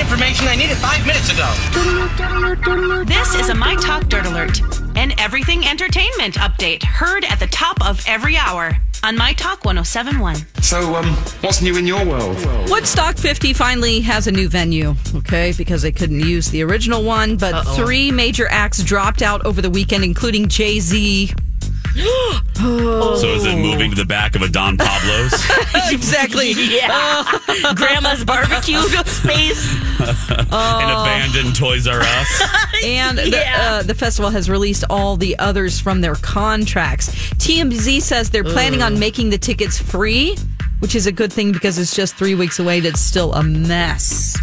I need information. I need it five minutes ago. This is a My Talk Dirt Alert, an everything entertainment update heard at the top of every hour on My Talk 1071. So, um, what's new in your world? Woodstock 50 finally has a new venue, okay, because they couldn't use the original one, but Uh-oh. three major acts dropped out over the weekend, including Jay Z. So is it moving to the back of a Don Pablo's? exactly. Yeah. Grandma's barbecue space. An abandoned Toys R Us? And the, Yeah. uh, the festival has released all the others from their contracts. TMZ says they're planning on making the tickets free, which is a good thing because it's just three weeks away. and It's still a mess.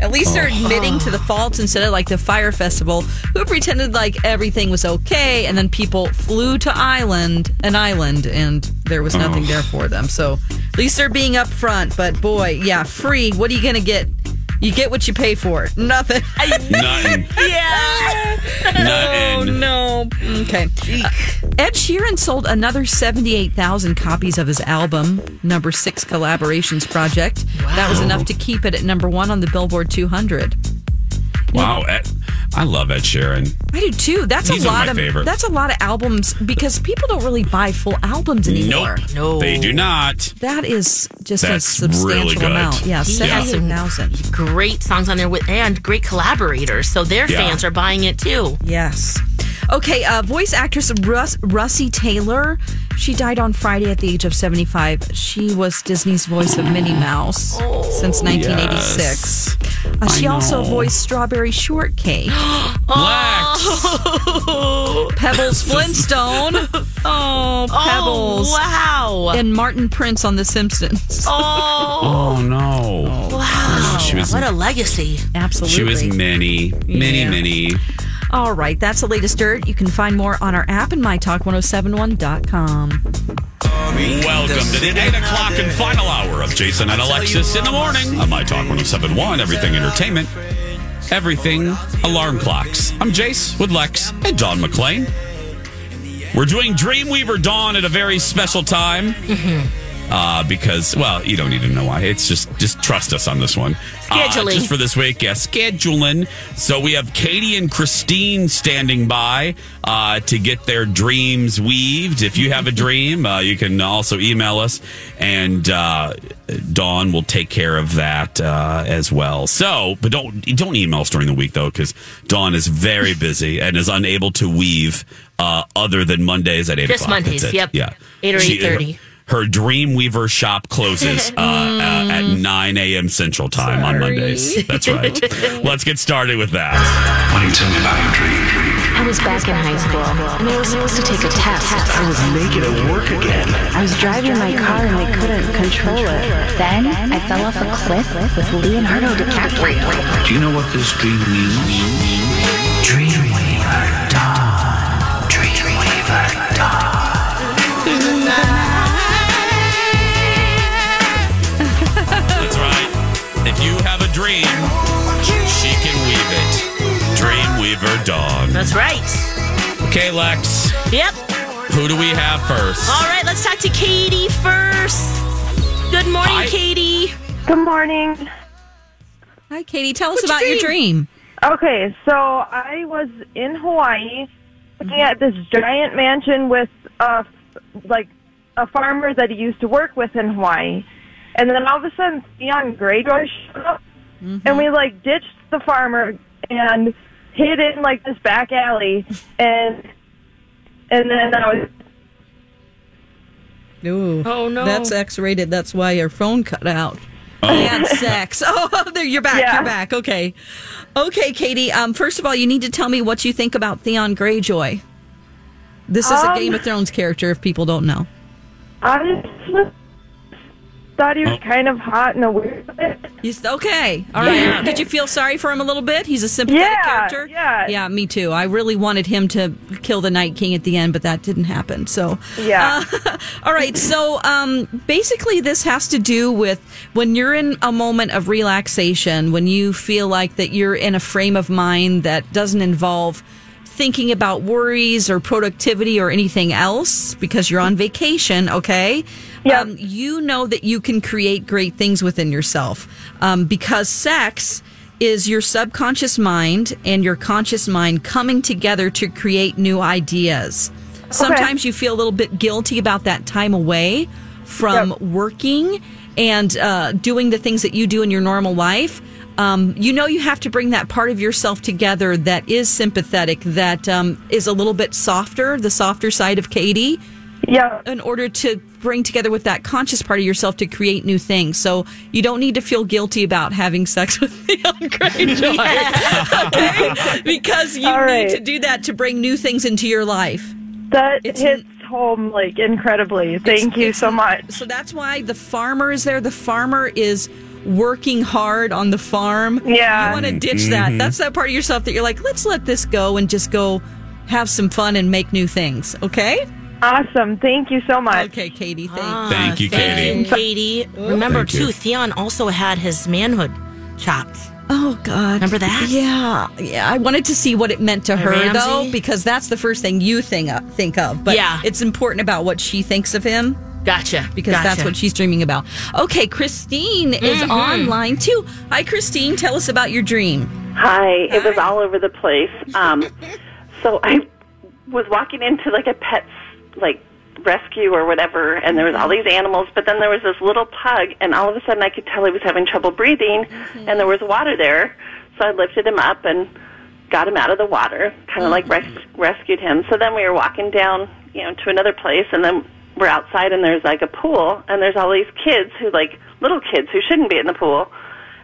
At least they're admitting to the faults instead of like the Fyre Festival, who pretended like everything was okay, and then people flew to island an island, and there was nothing there for them. So at least they're being upfront. But boy, yeah, free. What are you gonna get? You get what you pay for. Nothing. Nothing. Yeah. Nothing. Oh, no. Okay. Uh, Ed Sheeran sold another 78,000 copies of his album, number six collaborations project. That was enough to keep it at number one on the Billboard 200. Wow. Ed, I love Ed Sheeran. I do too. That's He's a one of lot my of favorites. that's a lot of albums because people don't really buy full albums anymore. Nope. No. They do not. That is just That's a substantial really good. amount. Yeah, He has some 78,000. Great songs on there with and great collaborators. So their Yeah. fans are buying it too. Yes. Okay, uh, voice actress Russ, Russi Taylor. She died on Friday at the age of 75. She was Disney's voice of Minnie Mouse since 1986. Uh, she I also voiced Strawberry Shortcake, Lex. Pebbles Flintstone. Oh, Pebbles. Oh, wow. And Martin Prince on The Simpsons. oh, Oh, no. wow. She was- what a legacy. Absolutely. She was many, many, Yeah. Minnie. All right, that's the latest dirt. You can find more on our app and mytalk1071.com. Welcome to the 8 o'clock and final hour of Jason and Alexis in the morning on My Talk 1071, Everything Entertainment, Everything Alarm Clocks. I'm Jace with Lex and Dawn McClain. We're doing Dreamweaver Dawn at a very special time. Uh, because, well, you don't need to know why. It's just, just trust us on this one. Uh, Scheduling. just for this week, yeah, scheduling. So we have Katie and Christine standing by uh, to get their dreams weaved. If you have a dream, uh, you can also email us, and uh, Dawn will take care of that uh, as well. So, but don't don't email us during the week though, because Dawn is very busy and is unable to weave uh, other than Mondays at eight Just o'clock. Mondays, yep. Yeah, 8 or She- 8:30. Her Dreamweaver shop closes uh, uh, at 9 a.m. Central Time on Mondays. That's right. Let's get started with that. Why don't you tell me about your dream? I was back in high school, and I was supposed to take a test. I was making it work again. I was driving my car and I couldn't control it. Then I fell off a cliff with Leonardo DiCaprio. Do you know what this dream means? Dreamweaver Dawn. Dreamweaver Dawn. If you have a dream, she can weave it. Dreamweaver Dawn. That's right. Okay, Lex, Yep. who do we have first? All right, let's talk to Katie first. Good morning, Hi. Katie. Good morning. Hi, Katie. Tell us What's your about your dream. Okay, so I was in Hawaii looking at this giant mansion with uh like a farmer that he used to work with in Hawaii. And then all of a sudden Theon Greyjoy showed up and we like ditched the farmer and hid in like this back alley, and and then I was Ooh. Oh, no. That's X rated. That's why your phone cut out. They had sex. Oh, there you're back. Yeah. You're back. Okay. Okay, Katie. Um, first of all, you need to tell me what you think about Theon Greyjoy. This is a Um, Game of Thrones character. If people don't know, honestly thought he was kind of hot in a weird. He's okay. All right. Yeah. Did you feel sorry for him a little bit? He's a sympathetic Yeah, character. yeah. Yeah, me too. I really wanted him to kill the Night King at the end, but that didn't happen. So Yeah. Uh, all right. So um, basically, this has to do with when you're in a moment of relaxation, when you feel like that you're in a frame of mind that doesn't involve thinking about worries or productivity or anything else because you're on vacation, okay? Yeah. Um, you know that you can create great things within yourself um, because sex is your subconscious mind and your conscious mind coming together to create new ideas. Sometimes you feel a little bit guilty about that time away from Yep. working and uh, doing the things that you do in your normal life. Um, you know, you have to bring that part of yourself together that is sympathetic, that um, is a little bit softer, the softer side of Katie Yeah. in order to bring together with that conscious part of yourself to create new things. So you don't need to feel guilty about having sex with Theon Greyjoy, okay? Because you All right. need to do that to bring new things into your life. That It's- hits home like incredibly. Thank you It's- so much. So that's why the farmer is there. The farmer is working hard on the farm. Yeah. You want to ditch that. That's that part of yourself that you're like, let's let this go and just go have some fun and make new things. Okay? Awesome. Thank you so much. Okay, Katie. Thank Ah, Thank you, thank Katie. you, Katie. Remember, Thank you. too, Theon also had his manhood chopped. Oh God! Remember that? Yeah, yeah. I wanted to see what it meant to her Ramsay? though, because that's the first thing you think of, think of. But Yeah. it's important about what she thinks of him Gotcha. because that's gotcha. Mm-hmm. what she's dreaming about. Okay, Christine is online too. Hi, Christine. Tell us about your dream. Hi, it was all over the place. Um, so I was walking into like a pet's like rescue or whatever, and there was all these animals, but then there was this little pug, and all of a sudden I could tell he was having trouble breathing, and there was water there, so I lifted him up and got him out of the water, kind of like res- rescued him. So then we were walking down, you know, to another place, and then we're outside, and there's like a pool, and there's all these kids who like little kids who shouldn't be in the pool.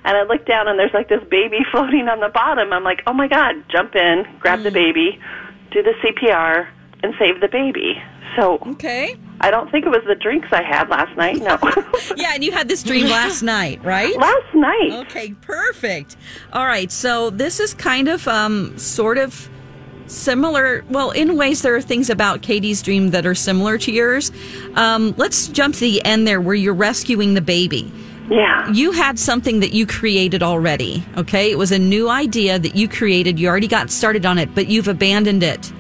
And I look down and there's like this baby floating on the bottom. I'm like, oh my God, jump in, grab the baby, do the CPR, and save the baby. So Okay. I don't think it was the drinks I had last night. No. Yeah, and you had this dream last night, right? last night. Okay, perfect. All right, so this is kind of um sort of similar. Well, in ways there are things about Katie's dream that are similar to yours. Um let's jump to the end there where you're rescuing the baby. Yeah. You had something that you created already, okay? It was a new idea that you created. You already got started on it, but you've abandoned it.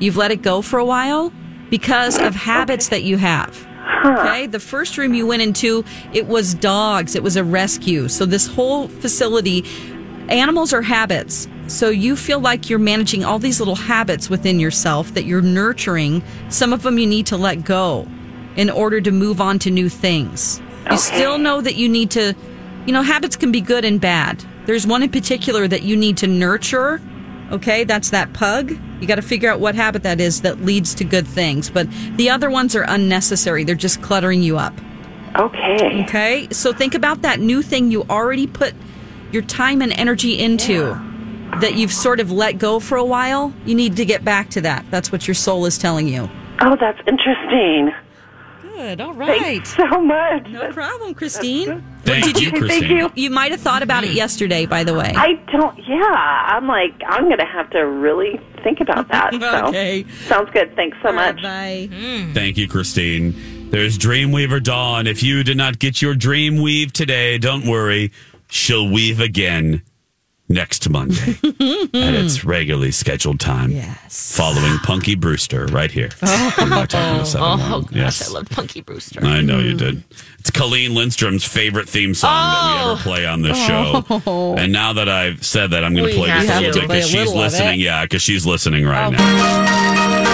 You've let it go for a while because of habits that you have. Okay, the first room you went into, it was dogs. It was a rescue. So this whole facility, animals are habits. So you feel like you're managing all these little habits within yourself that you're nurturing. Some of them you need to let go in order to move on to new things. You still know that you need to, you know, habits can be good and bad. There's one in particular that you need to nurture. Okay, that's that pug. You got to figure out what habit that is that leads to good things. But the other ones are unnecessary. They're just cluttering you up. Okay. Okay, so think about that new thing you already put your time and energy into that you've sort of let go for a while. You need to get back to that. That's what your soul is telling you. Oh, that's interesting. Good. All right. Thanks so much. No problem, Christine. Thank Did you, you- Christine. Thank you. You might have thought about it yesterday, by the way. I don't. Yeah, I'm like, I'm going to have to really think about that. So Okay. sounds good. Thanks so much. Bye. Hmm. Thank you, Christine. There's Dreamweaver Dawn. If you did not get your dream weave today, don't worry. She'll weave again next Monday at its regularly scheduled time. Yes. Following Punky Brewster right here. Oh. on My Talk 1071. Oh, gosh, yes. I love Punky Brewster. I know you mm. did. It's Colleen Lindstrom's favorite theme song that we ever oh. play on this show. Oh. And now that I've said that, I'm going to play just a little bit because she's listening. Yeah, because she's listening right now.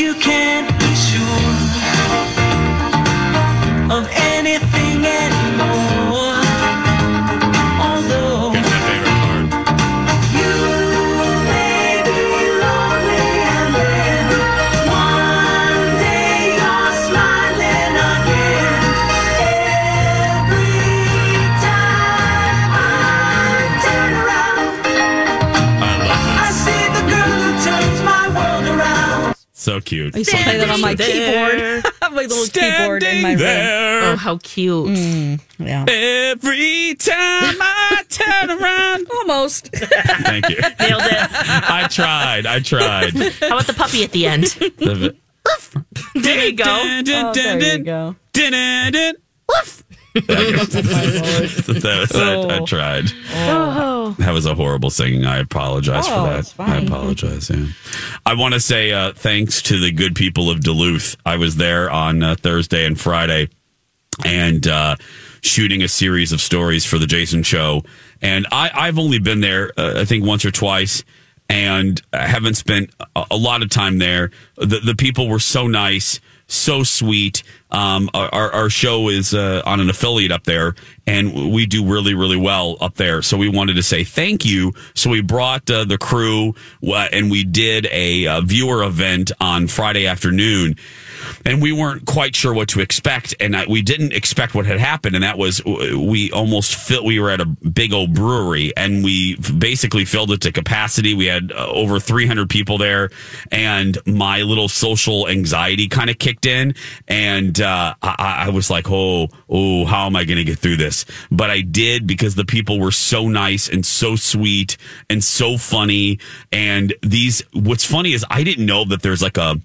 you can So cute. I used to play that on my keyboard. my little keyboard in my room. Oh, how cute. Mm, yeah. Every time I turn around. Almost. Thank you. Nailed it. I tried. I tried. How about the puppy at the end? The- There you go. Oh, there you go. That was- I, I tried. Oh. That was a horrible singing. I apologize Oh, for that. I apologize. Yeah. I want to say uh, thanks to the good people of Duluth. I was there on uh, Thursday and Friday and uh, shooting a series of stories for the Jason Show. And I, I've only been there, uh, I think, once or twice. And I haven't spent a, a lot of time there. The, the people were so nice, so sweet. Um, our, our- show is uh, on an affiliate up there, and we do really, really well up there. So we wanted to say thank you. So we brought uh, the crew, and we did a uh, viewer event on Friday afternoon and we weren't quite sure what to expect and I, we didn't expect what had happened and that was uh, we almost fit we were at a big old brewery and we basically filled it to capacity. We had uh, over 300 people there and my little social anxiety kind of kicked in and uh, I, I was like oh oh how am i going to get through this? But i did because the people were so nice and so sweet and so funny and these what's funny is i didn't know that there's like a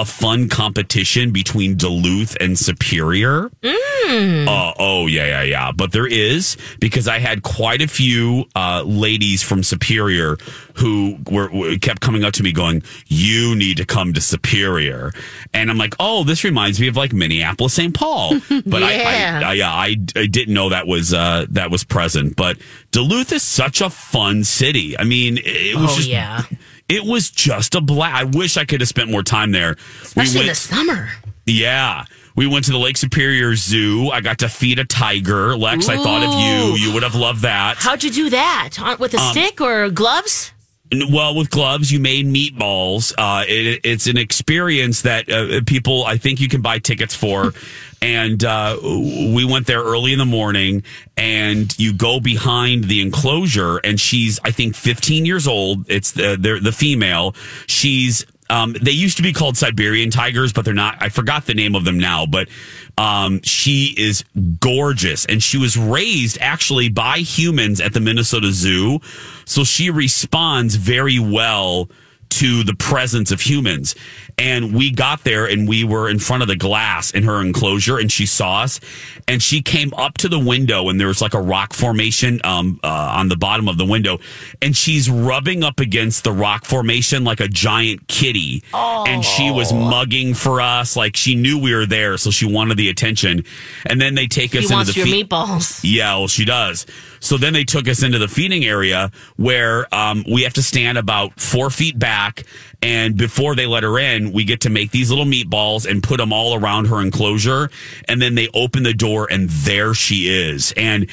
a fun competition between Duluth and Superior. Uh, oh yeah, yeah, yeah. But there is because I had quite a few uh, ladies from Superior who were, were kept coming up to me going, "You need to come to Superior," and I'm like, "Oh, this reminds me of like Minneapolis, St. Paul." But I, Yeah. I, I, yeah, I, I didn't know that was uh, that was present. But Duluth is such a fun city. I mean, it was Oh, just yeah. It was just a blast. I wish I could have spent more time there. Especially in the summer. yeah. We went to the Lake Superior Zoo. I got to feed a tiger. Lex, I thought of you. You would have loved that. How'd you do that? With a Um, stick or gloves? Well, with gloves, you made meatballs. Uh, it, it's an experience that uh, people, I think you can buy tickets for. and uh, we went there early in the morning, and you go behind the enclosure, and she's, I think, 15 years old. It's the, the, the female. She's, um, they used to be called Siberian tigers, but they're not. I forgot the name of them now, but um, she is gorgeous, and she was raised actually by humans at the Minnesota Zoo, so she responds very well to the presence of humans. And we got there and we were in front of the glass in her enclosure and she saw us and she came up to the window and there was like a rock formation um, uh, on the bottom of the window and she's rubbing up against the rock formation like a giant kitty. And she was mugging for us like she knew we were there so she wanted the attention. And then they take us He into wants the your feed- meatballs. yeah, well, she does. So then they took us into the feeding area where um, we have to stand about four feet back. And before they let her in, we get to make these little meatballs and put them all around her enclosure. And then they open the door, and there she is. And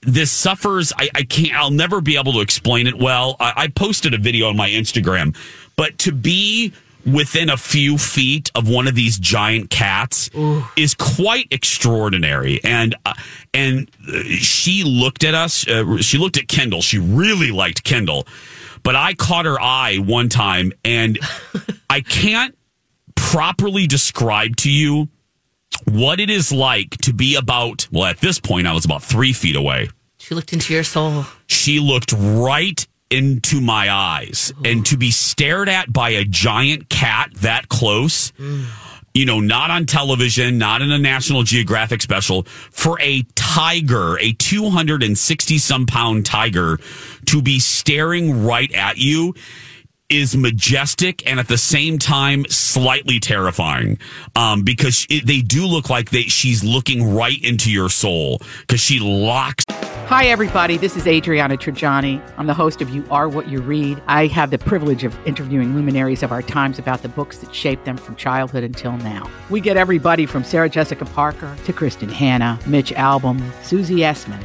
this suffers. I, I can't. I'll never be able to explain it well. I, I posted a video on my Instagram, but to be within a few feet of one of these giant cats is quite extraordinary. And uh, and uh, she looked at us. Uh, she looked at Kendall. She really liked Kendall, but I caught her eye one time, and I can't properly describe to you what it is like to be about. Well, at this point, I was about three feet away She looked into your soul. she looked right into my eyes and to be stared at by a giant cat that close mm. You know not on television not in a national geographic special for a tiger a 260 some pound tiger to be staring right at you is majestic and at the same time slightly terrifying um, because it, they do look like they she's looking right into your soul because she locks Hi, everybody. This is Adriana Trigiani. I'm the host of You Are What You Read. I have the privilege of interviewing luminaries of our times about the books that shaped them from childhood until now. We get everybody from Sarah Jessica Parker to Kristin Hannah, Mitch Albom, Susie Essman,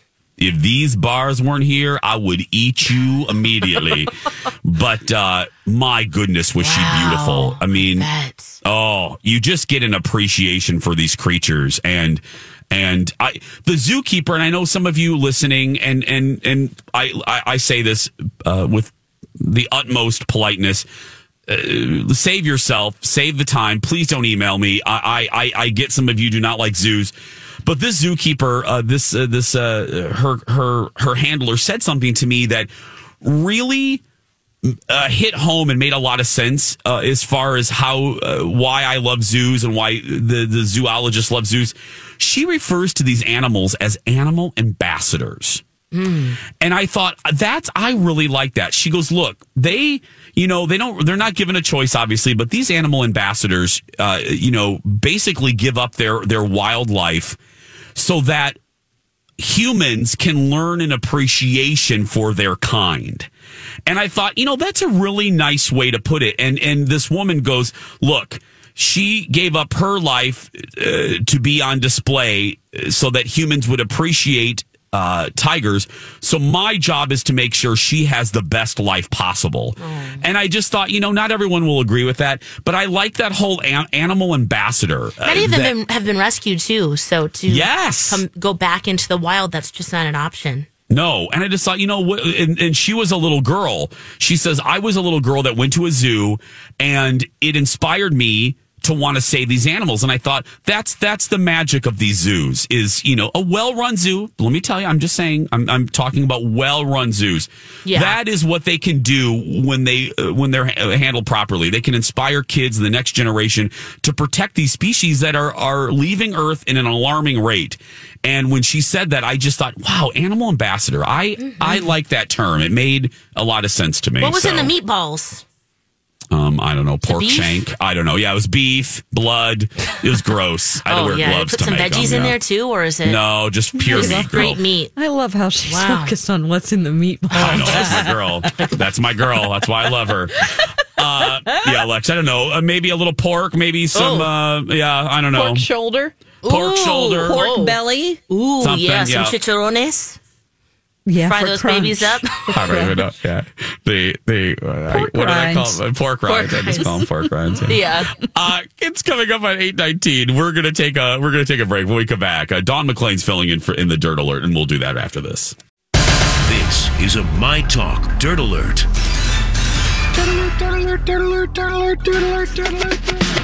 If these bars weren't here, I would eat you immediately. but uh, my goodness, was she beautiful? I mean, oh, you just get an appreciation for these creatures and. And I, the zookeeper, and I know some of you listening, and and and I, I, I say this uh, with the utmost politeness. Uh, save yourself, save the time. Please don't email me. I, I, I, I get some of you do not like zoos, but this zookeeper, uh, this, uh, this, uh, her, her, her handler said something to me that really uh, hit home and made a lot of sense uh, as far as how uh, why I love zoos and why the the zoologists love zoos. She refers to these animals as animal ambassadors. And I thought that's I really like that. She goes, look, they, you know, they don't, they're not given a choice, obviously, but these animal ambassadors, uh, you know, basically give up their their wildlife so that humans can learn an appreciation for their kind. And I thought, you know, that's a really nice way to put it. And and this woman goes, look. She gave up her life uh, to be on display so that humans would appreciate uh, tigers. So my job is to make sure she has the best life possible. And I just thought, you know, not everyone will agree with that, but I like that whole an- animal ambassador. uh, Many of them that- been, have been rescued too. So to Yes. come go back into the wild, that's just not an option. No, and I just thought, you know, what, and, and she was a little girl. She says, I was a little girl that went to a zoo and it inspired me to want to save these animals. And I thought that's, that's the magic of these zoos is, you know, a well-run zoo. Let me tell you, I'm just saying, I'm, I'm talking about well-run zoos. Yeah. That is what they can do when they, uh, when they're ha- handled properly. They can inspire kids in the next generation to protect these species that are, are leaving Earth in an alarming rate. And when she said that, I just thought, wow, animal ambassador. I, I like that term. It made a lot of sense to me. Mm-hmm. what was in the meatballs? Um, I don't know, pork shank. I don't know. Yeah, it was beef, blood. It was gross. I had to oh wear yeah, gloves put to some make veggies them, in yeah. there too, or is it? No, just pure It's meat. great meat. I love how she's Wow. focused on what's in the meatball. I know that's my girl. That's my girl. That's why I love her. Uh, yeah, Lex. I don't know. Uh, maybe a little pork. Maybe some. Oh. Uh, yeah, I don't know. Pork shoulder, Pork Ooh, shoulder. pork Whoa. belly. Ooh, Something, yeah, some yeah. chicharrones. Yeah, Fry those crunch. babies up. I don't even know. Yeah, the the uh, Pork what do I call rinds. them? Pork rinds. I just rinds. call them pork rinds. Yeah. yeah. Uh, it's coming up at eight nineteen. We're gonna take a we're gonna take a break. When we come back, uh, Dawn McClain's filling in for in the dirt alert, and we'll do that after this. This is a My Talk Dirt Alert. Dirt Alert! Dirt Alert! Dirt Alert! Dirt Alert! Dirt Alert! Dirt Alert.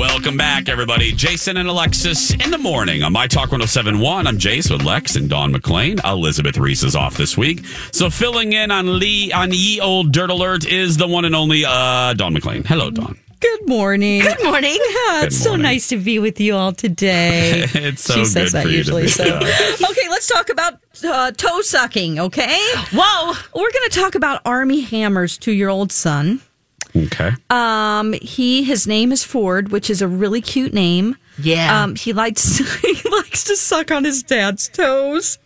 Welcome back, everybody. Jason and Alexis in the morning on My Talk 1071. I'm Jace with Lex and Dawn McClain. Elizabeth Ries is off this week. So filling in on Lee on ye old dirt alert is the one and only uh Dawn McClain. Hello, Dawn. Good morning. Good morning. Yeah, it's Good so nice to be with you all today. It's so she says good that for you to usually. be- So, yeah. okay, let's talk about uh, toe sucking. Okay. Whoa. We're going to talk about Armie Hammer's two-year-old son. Okay. Um, he his name is Ford, which is a really cute name. Yeah. Um, he likes he likes to suck on his dad's toes.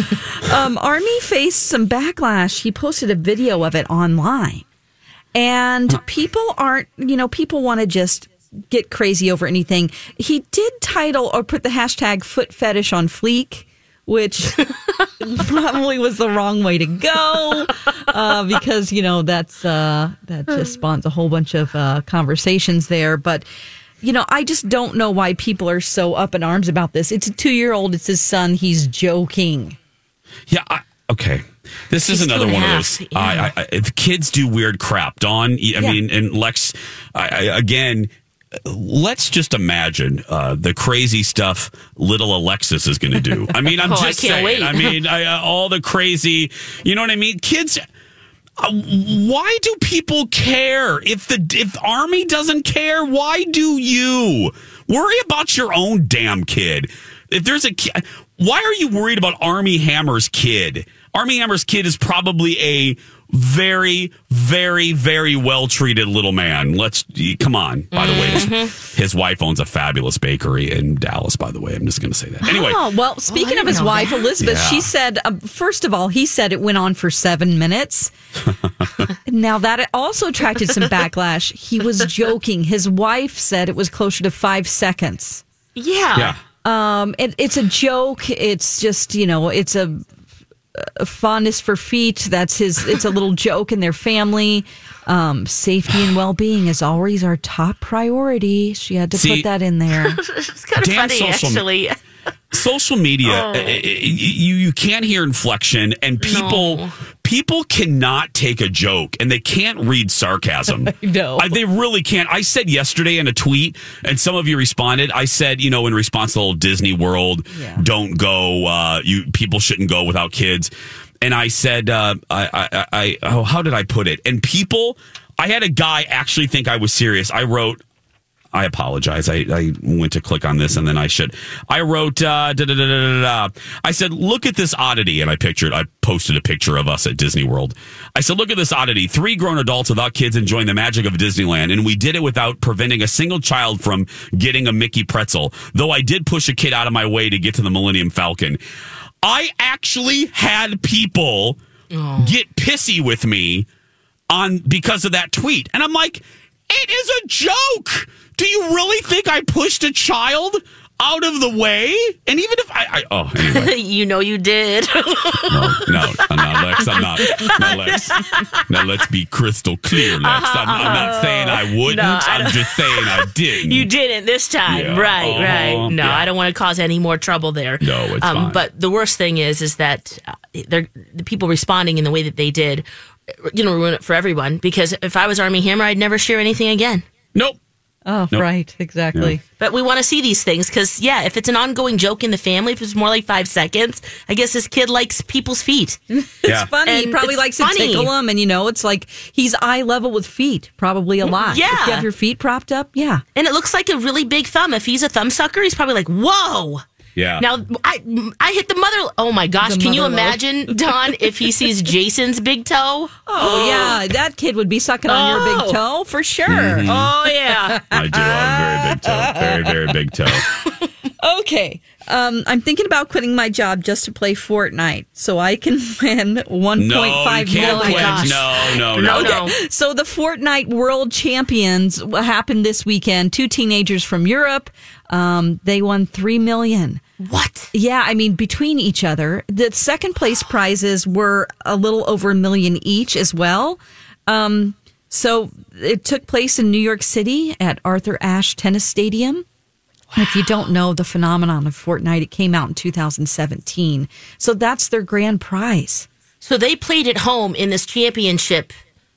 um, Armie faced some backlash. He posted a video of it online, and people aren't. You know, people want to just get crazy over anything. He did title or put the hashtag foot fetish on fleek. Which probably was the wrong way to go, uh, because you know that's uh, that just spawns a whole bunch of uh, conversations there. But you know, I just don't know why people are so up in arms about this. It's a two year old. It's his son. He's joking. Yeah. I, okay. This is He's another one a of those. yeah. I, I, if kids do weird crap, Dawn. I Yeah. mean, and Lex. Again, let's just imagine uh, the crazy stuff little Alexis is going to do. I mean, I'm Oh, just can't saying. wait. I mean, I, uh, all the crazy. You know what I mean? Kids. Uh, why do people care if the if Armie doesn't care? Why do you worry about your own damn kid? If there's a why are you worried about Armie Hammer's kid? Armie Hammer's kid is probably a very, very, very well treated little man. Let's come on. By the way, his, his wife owns a fabulous bakery in Dallas. By the way, I'm just going to say that. Anyway, Oh, well, speaking didn't of his wife, that. Elizabeth, Yeah. she said, um, first of all, he said it went on for seven minutes. now, that also attracted some backlash. He was joking. His wife said it was closer to five seconds. Yeah. yeah. Um, it, it's a joke. It's just you know, it's a, a fondness for feet. That's his. It's a little joke in their family. Um, safety and well being is always our top priority. She had to See- put that in there. it's kind of Damn funny, social- actually. Social media Oh. uh, you you can't hear inflection and people No. people cannot take a joke and they can't read sarcasm know. I, they really can't i said yesterday in a tweet and some of you responded i said you know in response to the disney world don't go uh you people shouldn't go without kids and i said uh I, I i oh how did i put it and people i had a guy actually think i was serious i wrote I apologize. I, I went to click on this and then I should. I wrote, uh, da, da, da, da, da, da. I said, look at this oddity. And I pictured, I posted a picture of us at Disney World. I said, look at this oddity. Three grown adults without kids enjoying the magic of Disneyland. And we did it without preventing a single child from getting a Mickey pretzel. Though I did push a kid out of my way to get to the Millennium Falcon. I actually had people get pissy with me on because of that tweet. And I'm like, it is a joke. Do you really think I pushed a child out of the way? And even if I, I oh, anyway. you know you did. No, no, I'm not, Lex. I'm not. No, Lex. Now let's be crystal clear, Lex. I'm, I'm not saying I wouldn't. No, I I'm just saying I didn't. You didn't this time, Yeah. right? Uh-huh. Right. No, Yeah. I don't want to cause any more trouble there. No, it's um, fine. But the worst thing is, is that uh, they're the people responding in the way that they did, you know, ruin it for everyone. Because if I was Armie Hammer, I'd never share anything again. Nope. Oh, Nope. right, exactly. But we want to see these things because, yeah, if it's an ongoing joke in the family, if it's more like five seconds, I guess this kid likes people's feet. Yeah. It's funny. he And probably it's likes funny. to tickle them, and you know, it's like he's eye level with feet, probably a mm, lot. Yeah. if you have your feet propped up, yeah. And it looks like a really big thumb. If he's a thumb sucker, he's probably like, whoa. Yeah. Now I I hit the mother. Oh my gosh! The Can you mother lobe. imagine Dawn if he sees Jason's big toe? Oh, yeah, that kid would be sucking on your Oh. big toe for sure. Mhm. Oh yeah. I do have a very big toe. Very, very big toe. Okay. Um, I'm thinking about quitting my job just to play Fortnite so I can win 1.5 No, million. quit. No, no, no. No, no. So the Fortnite World Champions happened this weekend. Two teenagers from Europe. Um, they won three million. What? Yeah, I mean between each other, the second place prizes were a little over a million each as well. Um, so it took place in New York City at Arthur Ashe Tennis Stadium. If you don't know the phenomenon of Fortnite, it came out in 2017. So that's their grand prize. So they played at home in this championship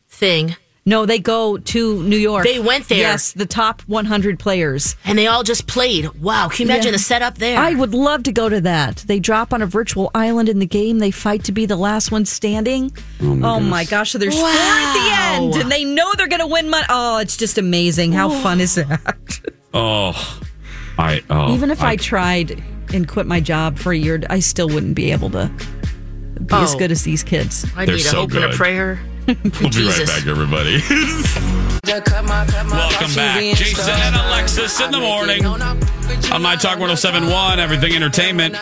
thing, No, they go to New York. They went there. Yes, the top 100 players. and they all just played. Wow! Can you imagine Yeah. the setup there? I would love to go to that. They drop on a virtual island in the game. They fight to be the last one standing. Oh my, oh gosh! So there's four at the end, and they know they're going to win money. Oh, it's just amazing. How fun is that? Oh, I. Oh, Even if I, tried and quit my job for a year, I still wouldn't be able to be as Oh. good as these kids. I They're need a so hope and a prayer. We'll be right back, everybody. Welcome back. Jason and Alexis in the morning on My Talk 1071, Everything Entertainment,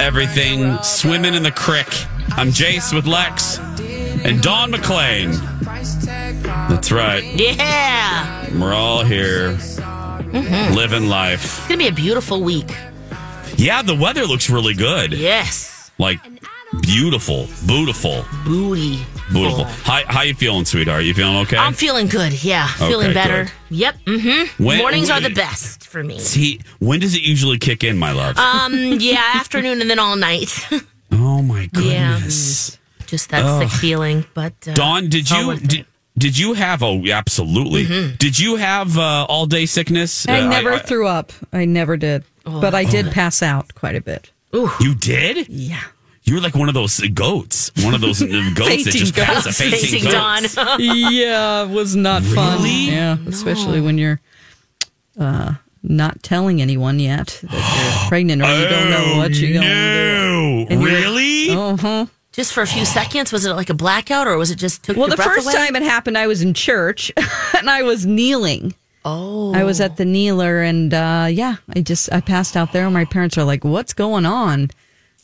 Everything Swimming in the Crick. I'm Jace with Lex and Dawn McClain. That's right. Yeah, We're all here Mm-hmm. living life. it's gonna be a beautiful week. Yeah, the weather looks really good. Yes, Like beautiful, beautiful, booty. beautiful. How, how you feeling, sweetheart? Are you feeling okay? I'm feeling good. Yeah, feeling Okay, better. good. Yep. Mm-hmm. When- Mornings are the best for me. See, when does it usually kick in, my love? Um. Yeah, afternoon and then all night. oh my Yeah. goodness. Just that Ugh. sick feeling. But uh, Dawn, did you. Did, did you have? Oh, absolutely. Did you have uh, all day sickness? I Uh, never threw up. I never did, but I did pass out quite a bit. You did? Yeah. You're like one of those goats. One of those uh, goats that Fainting just pass a goats. fainting, Fainting. Dawn. yeah, it was not fun. Really? Yeah, especially when you're uh, not telling anyone yet that you're pregnant or you don't know what you're going to Oh, No, do. And really? Uh huh. Just for a few seconds, was it like a blackout, or was it just took a breath away Well, the first away? time it happened, I was in church and I was kneeling. Oh, I was at the kneeler, and uh, yeah, I just I passed out there. And my parents are like, "What's going on?"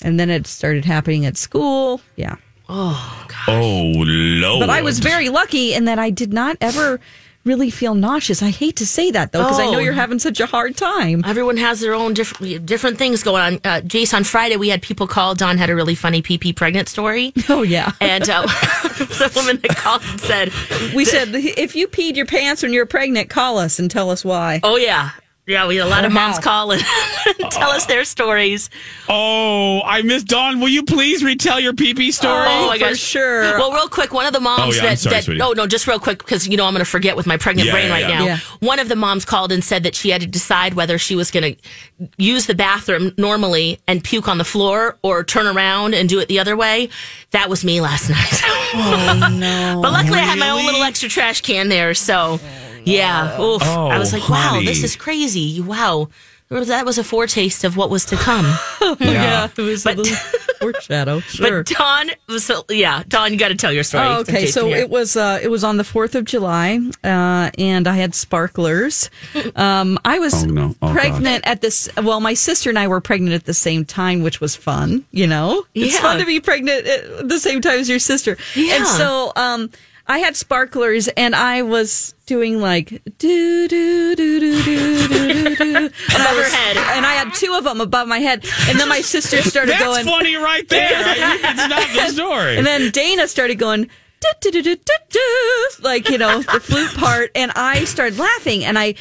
And then it started happening at school. Yeah, Oh, God. Oh, Lord. but I was very lucky in that I did not ever really feel nauseous. I hate to say that though, because I know Oh. you're having such a hard time. Everyone has their own different different things going on. Uh, Jace, on Friday we had people call. Dawn had a really funny PP pregnant story. Oh yeah, and uh, the woman that called and said, We said if you peed your pants when you're pregnant, call us and tell us why. "Oh yeah, yeah." We had a lot of moms how? call and tell us their stories. Oh, I missed Dawn. Will you please retell your pee pee story? Oh my for gosh. sure. Well, real quick, one of the moms Oh, yeah, I'm that, sorry, that sweetie. oh no, just real quick because you know I'm going to forget with my pregnant Yeah, brain yeah, right yeah. now. Yeah. One of the moms called and said that she had to decide whether she was going to use the bathroom normally and puke on the floor or turn around and do it the other way. That was me last night. Oh no! But luckily, I had my own little extra trash can there. So, yeah. Oof. Oh, I was like, wow, honey. this is crazy. Wow. That was a foretaste of what was to come. yeah, it was But- a little foreshadow. Sure. But Dawn was, so, yeah, Dawn, you got to tell your story. Oh, okay, so here. it was uh, it was on the Fourth of July, uh, and I had sparklers. Um, I was Oh, no. Oh, pregnant at this. Well, my sister and I were pregnant at the same time, which was fun. You know, it's Yeah. fun to be pregnant at the same time as your sister. Yeah. And so, um, I had sparklers and I was doing like do do do do do do do above her head, and I had two of them above my head. And then my sister started That's going. That's funny, right there. it's not the story. And then Dana started going. Do, do, do, do, do, like you know the flute part, and I started laughing, and I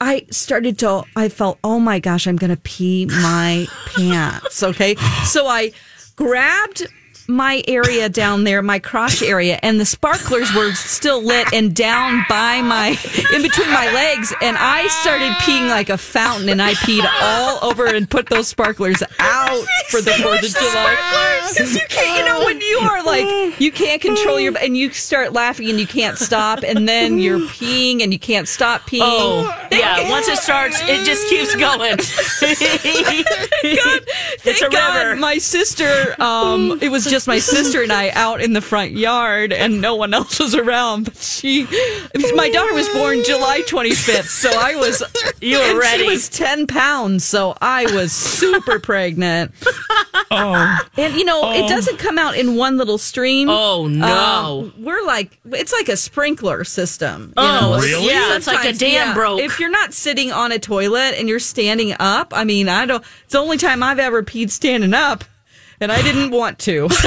I started to, I felt, oh my gosh, I'm going to pee my pants. Okay. So I grabbed my area down there, my crotch area, and the sparklers were still lit and down by my, in between my legs. And I started peeing like a fountain and I peed all over and put those sparklers out for the 4th of July. Because you can't, you know, when you are like, you can't control your, and you start laughing and you can't stop, and then you're peeing and you can't stop peeing. Oh, yeah. Once it starts, it just keeps going. it's Thank a God, river. My sister, um, it was just my sister and I out in the front yard, and no one else was around. But she, my daughter was born July 25th, so I was, You were ready. She was 10 pounds, so I was super pregnant. oh, And you know, it doesn't come out in one little stream. Oh, no. Um, we're like it's like a sprinkler system. You Oh, know? really? yeah, it's like a Sometimes, dam yeah, broke. If you're not sitting on a toilet and you're standing up, I mean, I don't. It's the only time I've ever peed standing up, and I didn't want to.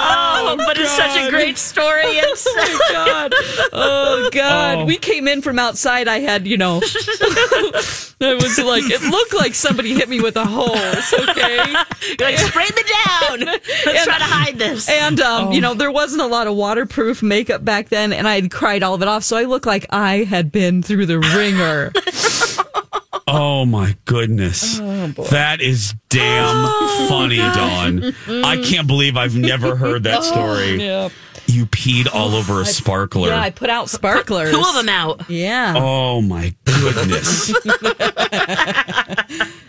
Oh, but it's such a God. great story. It's Oh God! Oh God! Oh. We came in from outside. I had, you know, it was like it looked like somebody hit me with a hose. Okay, You're like, spray me down. Let's try to hide this. And um, Oh. you know, there wasn't a lot of waterproof makeup back then, and I had cried all of it off, so I looked like I had been through the ringer. Oh my goodness. Oh, that is damn oh, funny, Dawn. Mm-hmm. I can't believe I've never heard that oh, story. yeah, You peed all over a sparkler. yeah, I put out sparklers. Two of them out. Yeah. Oh my goodness.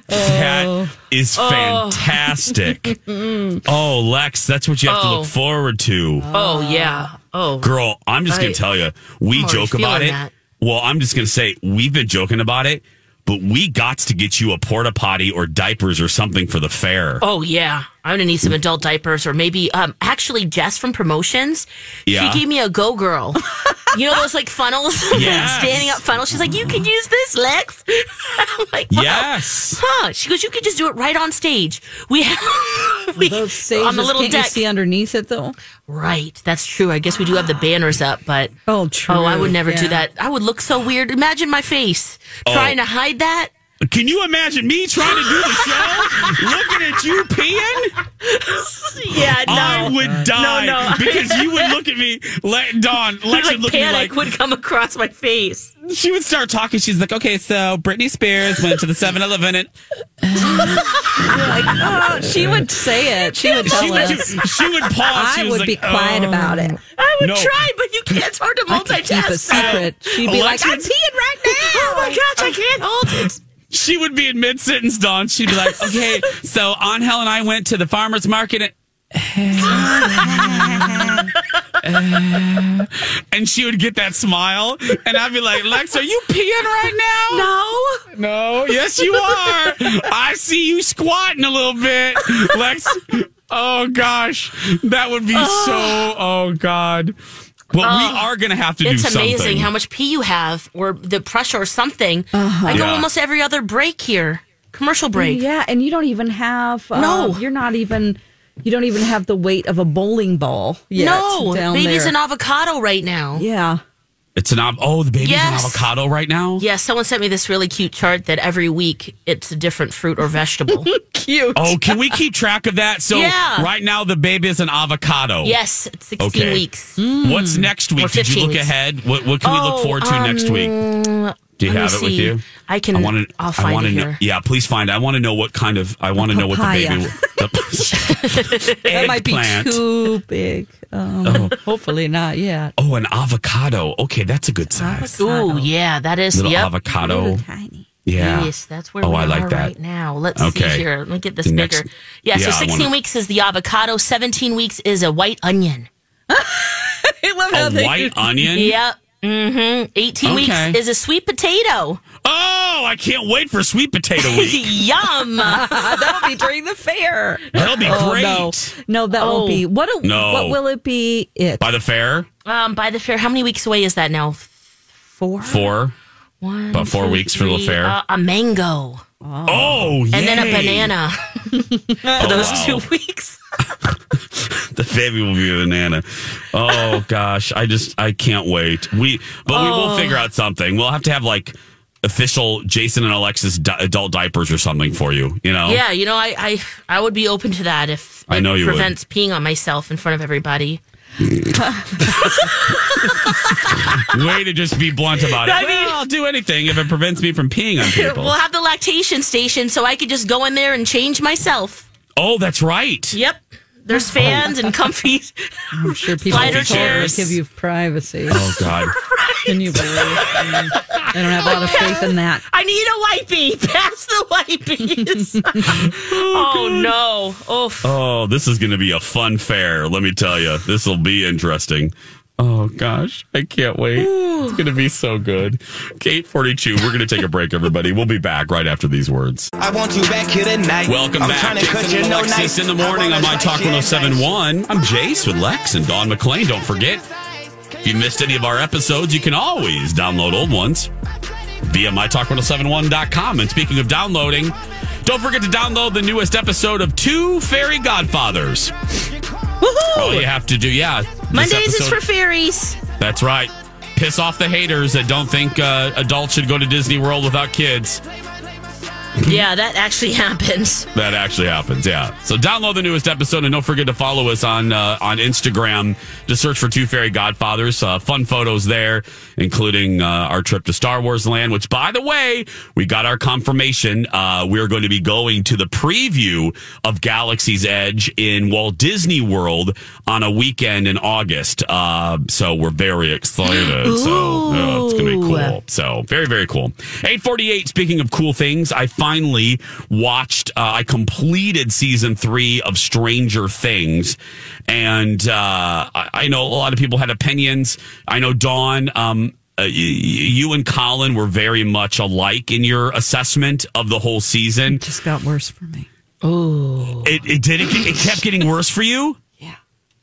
that is fantastic. Mm-hmm. Oh, Lex, that's what you have to Oh. look forward to. Oh, yeah. Oh. Girl, I'm just going to tell you, we I'm joke about it. that. Well, I'm just going to say, we've been joking about it, but we got to get you a porta potty or diapers or something for the fair. Oh yeah, I'm gonna need some adult diapers, or maybe um actually Jess from promotions. Yeah. She gave me a Go Girl. you know those like funnels, Yes. standing up funnels. She's like, you can use this, Lex. I'm like, wow. Yes. Huh? She goes, you can just do it right on stage. We have we, Those stages, on the little can't deck. you see underneath it though? Right, that's true. I guess we do have the banners up, but Oh, true. oh, I would never do that. I would look so weird. Imagine my face trying to hide that. Can you imagine me trying to do the show, looking at you peeing? Yeah, no. I would die No, no. because you would look at me, let Dawn, Lex like would look at me panic like would come across my face. she would start talking. She's like, "Okay, so Britney Spears went to the 7-Eleven and Oh, she would say it. She would tell she would, us. she would pause. She I would like, be quiet "Oh." about it. I would No. try, but you can't. It's hard to I could keep a secret. She'd be like, Alexa- "I'm peeing right now." Oh my gosh, I can't hold it. She would be in mid sentence, Dawn. She'd be like, "Okay, so Angel and I went to the farmers market." And- and she would get that smile, and I'd be like, "Lex, are you peeing right now?" No. No, yes, you are. I see you squatting a little bit, Lex. Oh gosh, that would be so. Oh god. Well, we Oh, are going to have to do It's something. amazing how much pee you have, or the pressure, or something. Uh-huh. I go Yeah. almost every other break here, commercial break. Yeah, and you don't even have. Uh, No. you're not even. You don't even have the weight of a bowling ball. Yet no, down baby's there. an avocado right now. Yeah. It's an av- oh, the baby's Yes. an avocado right now. Yeah, someone sent me this really cute chart that every week it's a different fruit or vegetable. Cute. Oh, can we keep track of that? So Yeah. right now the baby is an avocado. yes, it's 16 Okay. weeks. What's next week? Did you look weeks. ahead? What, what can we look Oh, forward to oh, next week? Um, Do you let have it with you? I can. I want to. I'll I find want it to know. Yeah, please find. I want to know what kind of. I want to know what the Papaya. baby. The, That might be eggplant. too big. Um, Hopefully not yet. Oh, an avocado. Okay, that's a good size. Oh yeah, that is. Little yep. avocado. Tiny. Yeah. Yes, that's where Oh, we I are like that. right now. Let's Okay. see here. Let me get this The next- bigger. Yeah, Yeah, so 16 wanna- weeks is the avocado, 17 weeks is a white onion. I love how A they- white onion. Yep. Mm-hmm. 18 Okay. weeks is a sweet potato. Oh, I can't wait for sweet potato week. Yum. That'll be during the fair. That'll be Oh, great. no, no, that Oh. won't be. What? A, No. What will it be? It. By the fair, um, by the fair, how many weeks away is that now? Four? four. One, About four two, weeks for the fair. Uh, a mango. Oh, And then a yay. banana Oh, for those wow. two weeks. The baby will be a banana. Oh gosh, I just I can't wait. We but we will Oh. figure out something. We'll have to have like official Jason and Alexis di- adult diapers or something for you. You know. Yeah, you know, I, I I would be open to that if I know you would. prevents peeing on myself in front of everybody. Way to just be blunt about it. I mean- well, I'll do anything if it prevents me from peeing on people. We'll have the lactation station so I could just go in there and change myself. Oh, that's right. Yep. There's oh. fans and comfy. I'm sure people Slider will chairs. give you privacy. Oh God. Can you believe? I don't have a lot of faith in that. I need a wipey. Pass the wipies. oh, oh no. Oh, Oh, this is going to be a fun fair. Let me tell you, this will be interesting. Oh gosh, I can't wait. It's going to be so good. Kate 42. We're going to take a break, everybody. We'll be back right after these words. I want you back here tonight. Welcome I'm back, trying to cut Jason you and Alexis nice. in the morning on wanna My Talk touch you nice. 1071. I'm Jace with Lex and Dawn McClain. Don't forget, if you missed any of our episodes, you can always download old ones via MyTalk1071.com. And speaking of downloading, don't forget to download the newest episode of Two Fairy Godfathers. All you have to do, yeah. Mondays is for fairies. That's right. Piss off the haters that don't think uh, adults should go to Disney World without kids. Yeah, that actually happens. That actually happens, yeah. So download the newest episode and don't forget to follow us on uh, on Instagram. Just search for Two Fairy Godfathers. Uh, fun photos there, including uh, our trip to Star Wars Land. Which, by the way, we got our confirmation. Uh, we're going to be going to the preview of Galaxy's Edge in Walt Disney World on a weekend in August. Uh, so we're very excited. So yeah, it's going to be cool. So very very cool. Eight forty eight. Speaking of cool things, I finally watched. Uh, I completed season three of Stranger Things, and uh, I, I know a lot of people had opinions. I know Dawn. Um, uh, y- y- you and Colin were very much alike in your assessment of the whole season. It just got worse for me. Oh, it, it did. It, it kept getting worse for you. Yeah.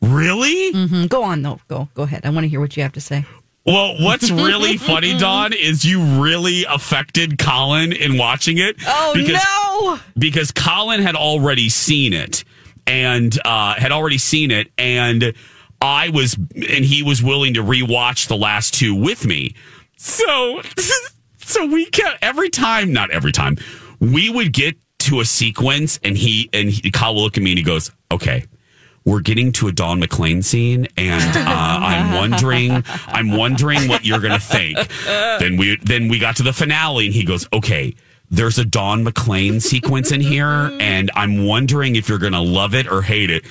Really? hmm Go on, though. go, go ahead. I want to hear what you have to say. Well, what's really funny, Dawn, is you really affected Colin in watching it. Oh, no! Because Colin had already seen it and uh, had already seen it, and I was, and he was willing to rewatch the last two with me. So, so we kept every time, not every time, we would get to a sequence, and he and he, Kyle will look at me and he goes, "Okay." We're getting to a Dawn McClain scene, and uh, I'm wondering, I'm wondering what you're gonna think. Then we then we got to the finale, and he goes, "Okay, there's a Dawn McClain sequence in here, and I'm wondering if you're gonna love it or hate it."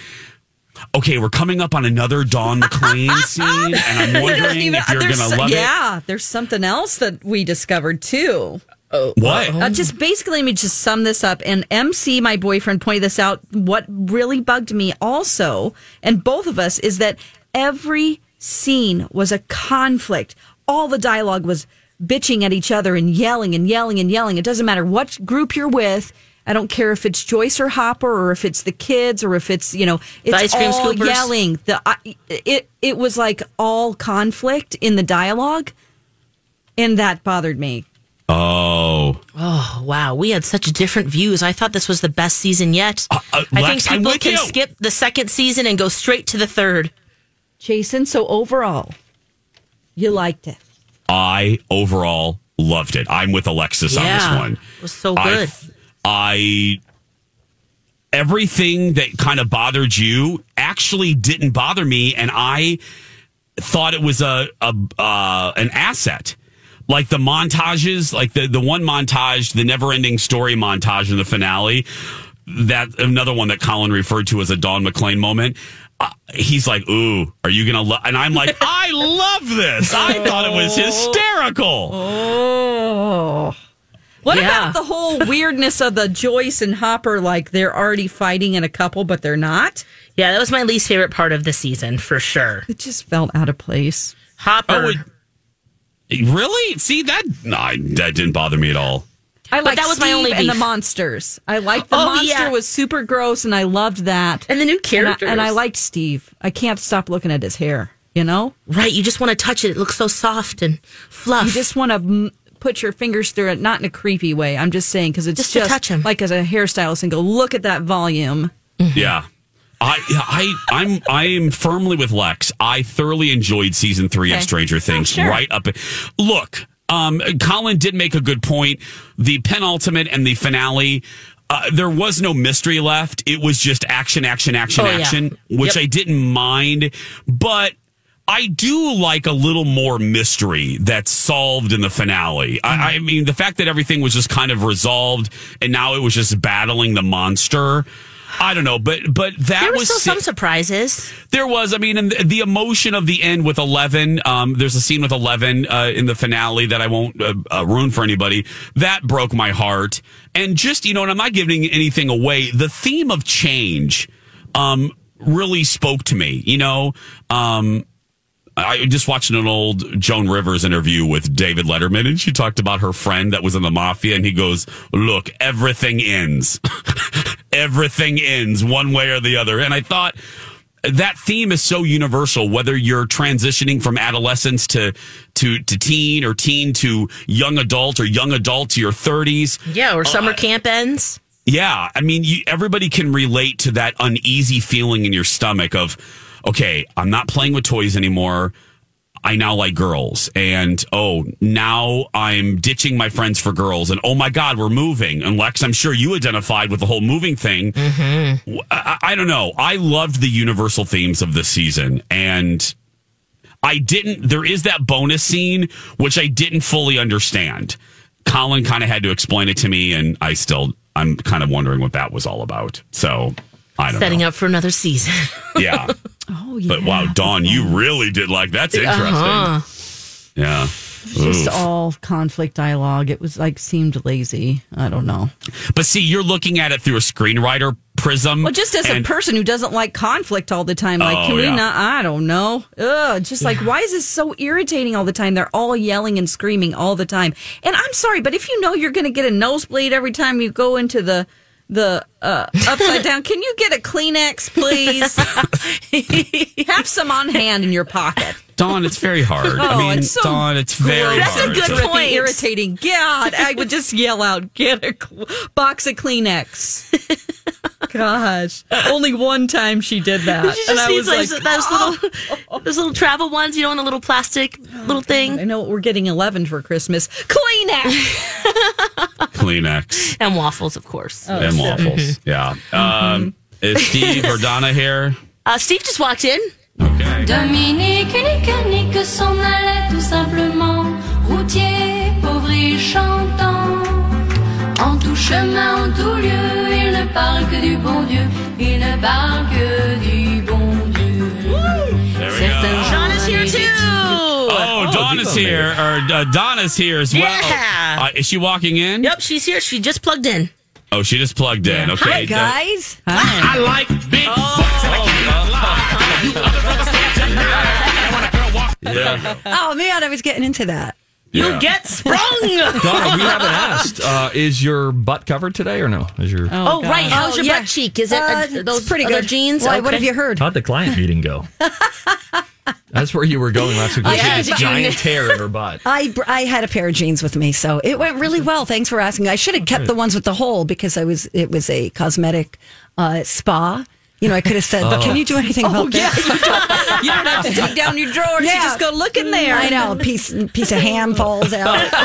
Okay, we're coming up on another Dawn McClain scene, and I'm wondering even- if you're gonna love it. Yeah, there's something else that we discovered too. Oh, What? Uh, just basically, let me just sum this up. And MC, my boyfriend, pointed this out. What really bugged me also, and both of us, is that every scene was a conflict. All the dialogue was bitching at each other and yelling and yelling and yelling. It doesn't matter what group you're with. I don't care if it's Joyce or Hopper or if it's the kids or if it's you know it's ice cream all scoopers? yelling. The I, it it was like all conflict in the dialogue, and that bothered me. Oh, Oh wow, we had such different views. I thought this was the best season yet. uh, I Lex, think I'm people can you. skip the second season and go straight to the third. Jason, so overall, you liked it. I overall loved it. I'm with Alexis on this one. it was so I- good. I, everything that kind of bothered you actually didn't bother me, and I thought it was a, a uh, an asset. Like the montages, like the the one montage, the never ending story montage in the finale. That another one that Colin referred to as a Dawn McClain moment. Uh, he's like, "Ooh, are you gonna?" Lo-? And I'm like, "I love this. I thought it was hysterical." Oh. What Yeah. about the whole weirdness of the Joyce and Hopper? Like they're already fighting in a couple, but they're not. Yeah, that was my least favorite part of the season for sure. It just felt out of place. Hopper. Oh, it- Really? See that? No, I- that didn't bother me at all. I like that was my Steve only and the monsters. I liked the Oh, monster yeah. was super gross, and I loved that. And the new And I, characters. and I liked Steve. I can't stop looking at his hair. You know, right, you just want to touch it. It looks so soft and fluff. you just want to m- put your fingers through it, not in a creepy way. I'm just saying because it's Just just, to touch him. like as a hairstylist and go look at that volume. Yeah. I, I, I'm, I am firmly with Lex. I thoroughly enjoyed season three of Stranger Things. sure. Right up. Look, um, Colin did make a good point. The penultimate and the finale. Uh, there was no mystery left. It was just action, action, action, Oh, yeah. action, which Yep. I didn't mind. But I do like a little more mystery that's solved in the finale. I, I mean, the fact that everything was just kind of resolved and now it was just battling the monster. I don't know, but but that there were was still some surprises. there was, I mean, and the, the emotion of the end with Eleven. Um, there's a scene with Eleven uh, in the finale that I won't uh, uh, ruin for anybody. That broke my heart, and just you know, and I'm not giving anything away. The theme of change, um, really spoke to me. You know, um, I just watched an old Joan Rivers interview with David Letterman, and she talked about her friend that was in the mafia, and he goes, "Look, everything ends. everything ends one way or the other." And I thought that theme is so universal. Whether you're transitioning from adolescence to to to teen, or teen to young adult, or young adult to your 30s, Yeah, or summer Uh, camp ends. yeah, I mean, you, everybody can relate to that uneasy feeling in your stomach of, okay, I'm not playing with toys anymore. I now like girls, and oh, now I'm ditching my friends for girls, and oh my God, we're moving. And Lex, I'm sure you identified with the whole moving thing. Mm-hmm. I, I- I don't know. I loved the universal themes of this season, and I didn't. There is that bonus scene which I didn't fully understand. Colin kind of had to explain it to me, and I still I'm kind of wondering what that was all about. So I don't Setting know. up for another season. Yeah, Oh yeah. but wow, Dawn, you really did like that's interesting. Uh-huh. Yeah. just Oof. all conflict dialogue. It was like seemed lazy. I don't know. But see, you're looking at it through a screenwriter prism. Well, just as and- a person who doesn't like conflict all the time, like Oh, can we yeah. not? I don't know. Ugh, just like why is this so irritating all the time? They're all yelling and screaming all the time. And I'm sorry, but if you know you're going to get a nosebleed every time you go into the the uh, upside down, can you get a Kleenex, please? Have some on hand in your pocket. Dawn, it's very hard. I Oh, mean, it's so Dawn, it's very That's hard. a good to- point. Irritating. God, I would just yell out, "Get a box of Kleenex." Gosh, only one time she did that, She and just I needs was those, like, those little those little travel ones, you know, in a little plastic little thing. I know what we're getting eleven for Christmas. Kleenex. Kleenex And waffles, of course. Oh, and waffles. Yeah. Um, is Steve or Donna here? Uh, Steve just walked in. Okay. Dominique nique nique s'en allait tout simplement, routier, pauvre et chantant. En tout chemin, en tout lieu, il ne parle que du bon Dieu, il ne parle que du bon Dieu. There we Certains go. Is here too. Oh, Dawn is here, or uh, Donna's here as well. Yeah. Uh, is she walking in? Yep, she's here. She just plugged in. Oh, she just plugged in. Okay. Hi guys. I like big Yeah. Oh man, I was getting into that. You'll get sprung. Donna, we haven't asked. Uh, is your butt covered today or no? Is your Oh, right. How's Oh, your yeah. butt cheek? Is it Uh, are those pretty good. jeans? Why, what have you heard? How'd the client meeting go? That's where you were going last week. I You had had this to- giant tear in her butt. I I had a pair of jeans with me, so it went really well. Thanks for asking. I should have kept the ones with the hole because I was it was a cosmetic uh, spa. You know, I could have said, "But can you do anything about Oh, yeah, this?" you don't, you don't have to take down your drawers. You Yeah. just go look in there. I know. A piece piece of ham falls out.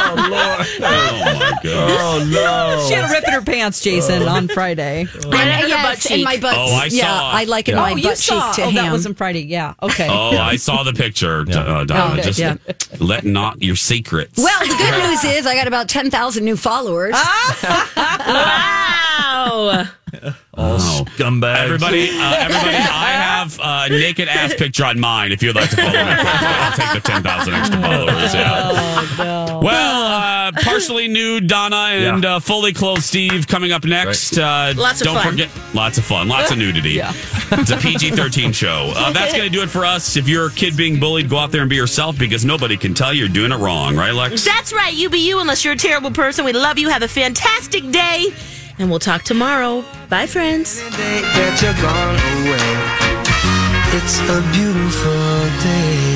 Oh Lord! Oh my god. Oh no! She had a rip in her pants, Jason, on Friday. Right under the yes, butt in my butt. Oh, I yeah, saw it. I like it Yeah. in my oh, butt you saw. cheek to oh, ham. that wasn't Friday. Yeah. Okay. Oh, I saw the picture, Yeah. uh, Donna. Okay, just yeah. let not your secrets. well, the good news is I got about ten thousand new followers. Wow. All scumbags. Everybody, uh, everybody, I have a naked ass picture on mine. If you'd like to follow me, I'll take the ten thousand extra followers. Yeah. Well, uh, partially nude Donna and Yeah. uh, fully clothed Steve coming up next. Uh, Lots of don't fun. forget, lots of fun, lots of nudity. Yeah. It's a PG thirteen show. Uh, that's going to do it for us. If you're a kid being bullied, go out there and be yourself because nobody can tell you're doing it wrong, right, Lex? That's right. You be you unless you're a terrible person. We love you. Have a fantastic day. And we'll talk tomorrow. Bye, friends. It's a beautiful day.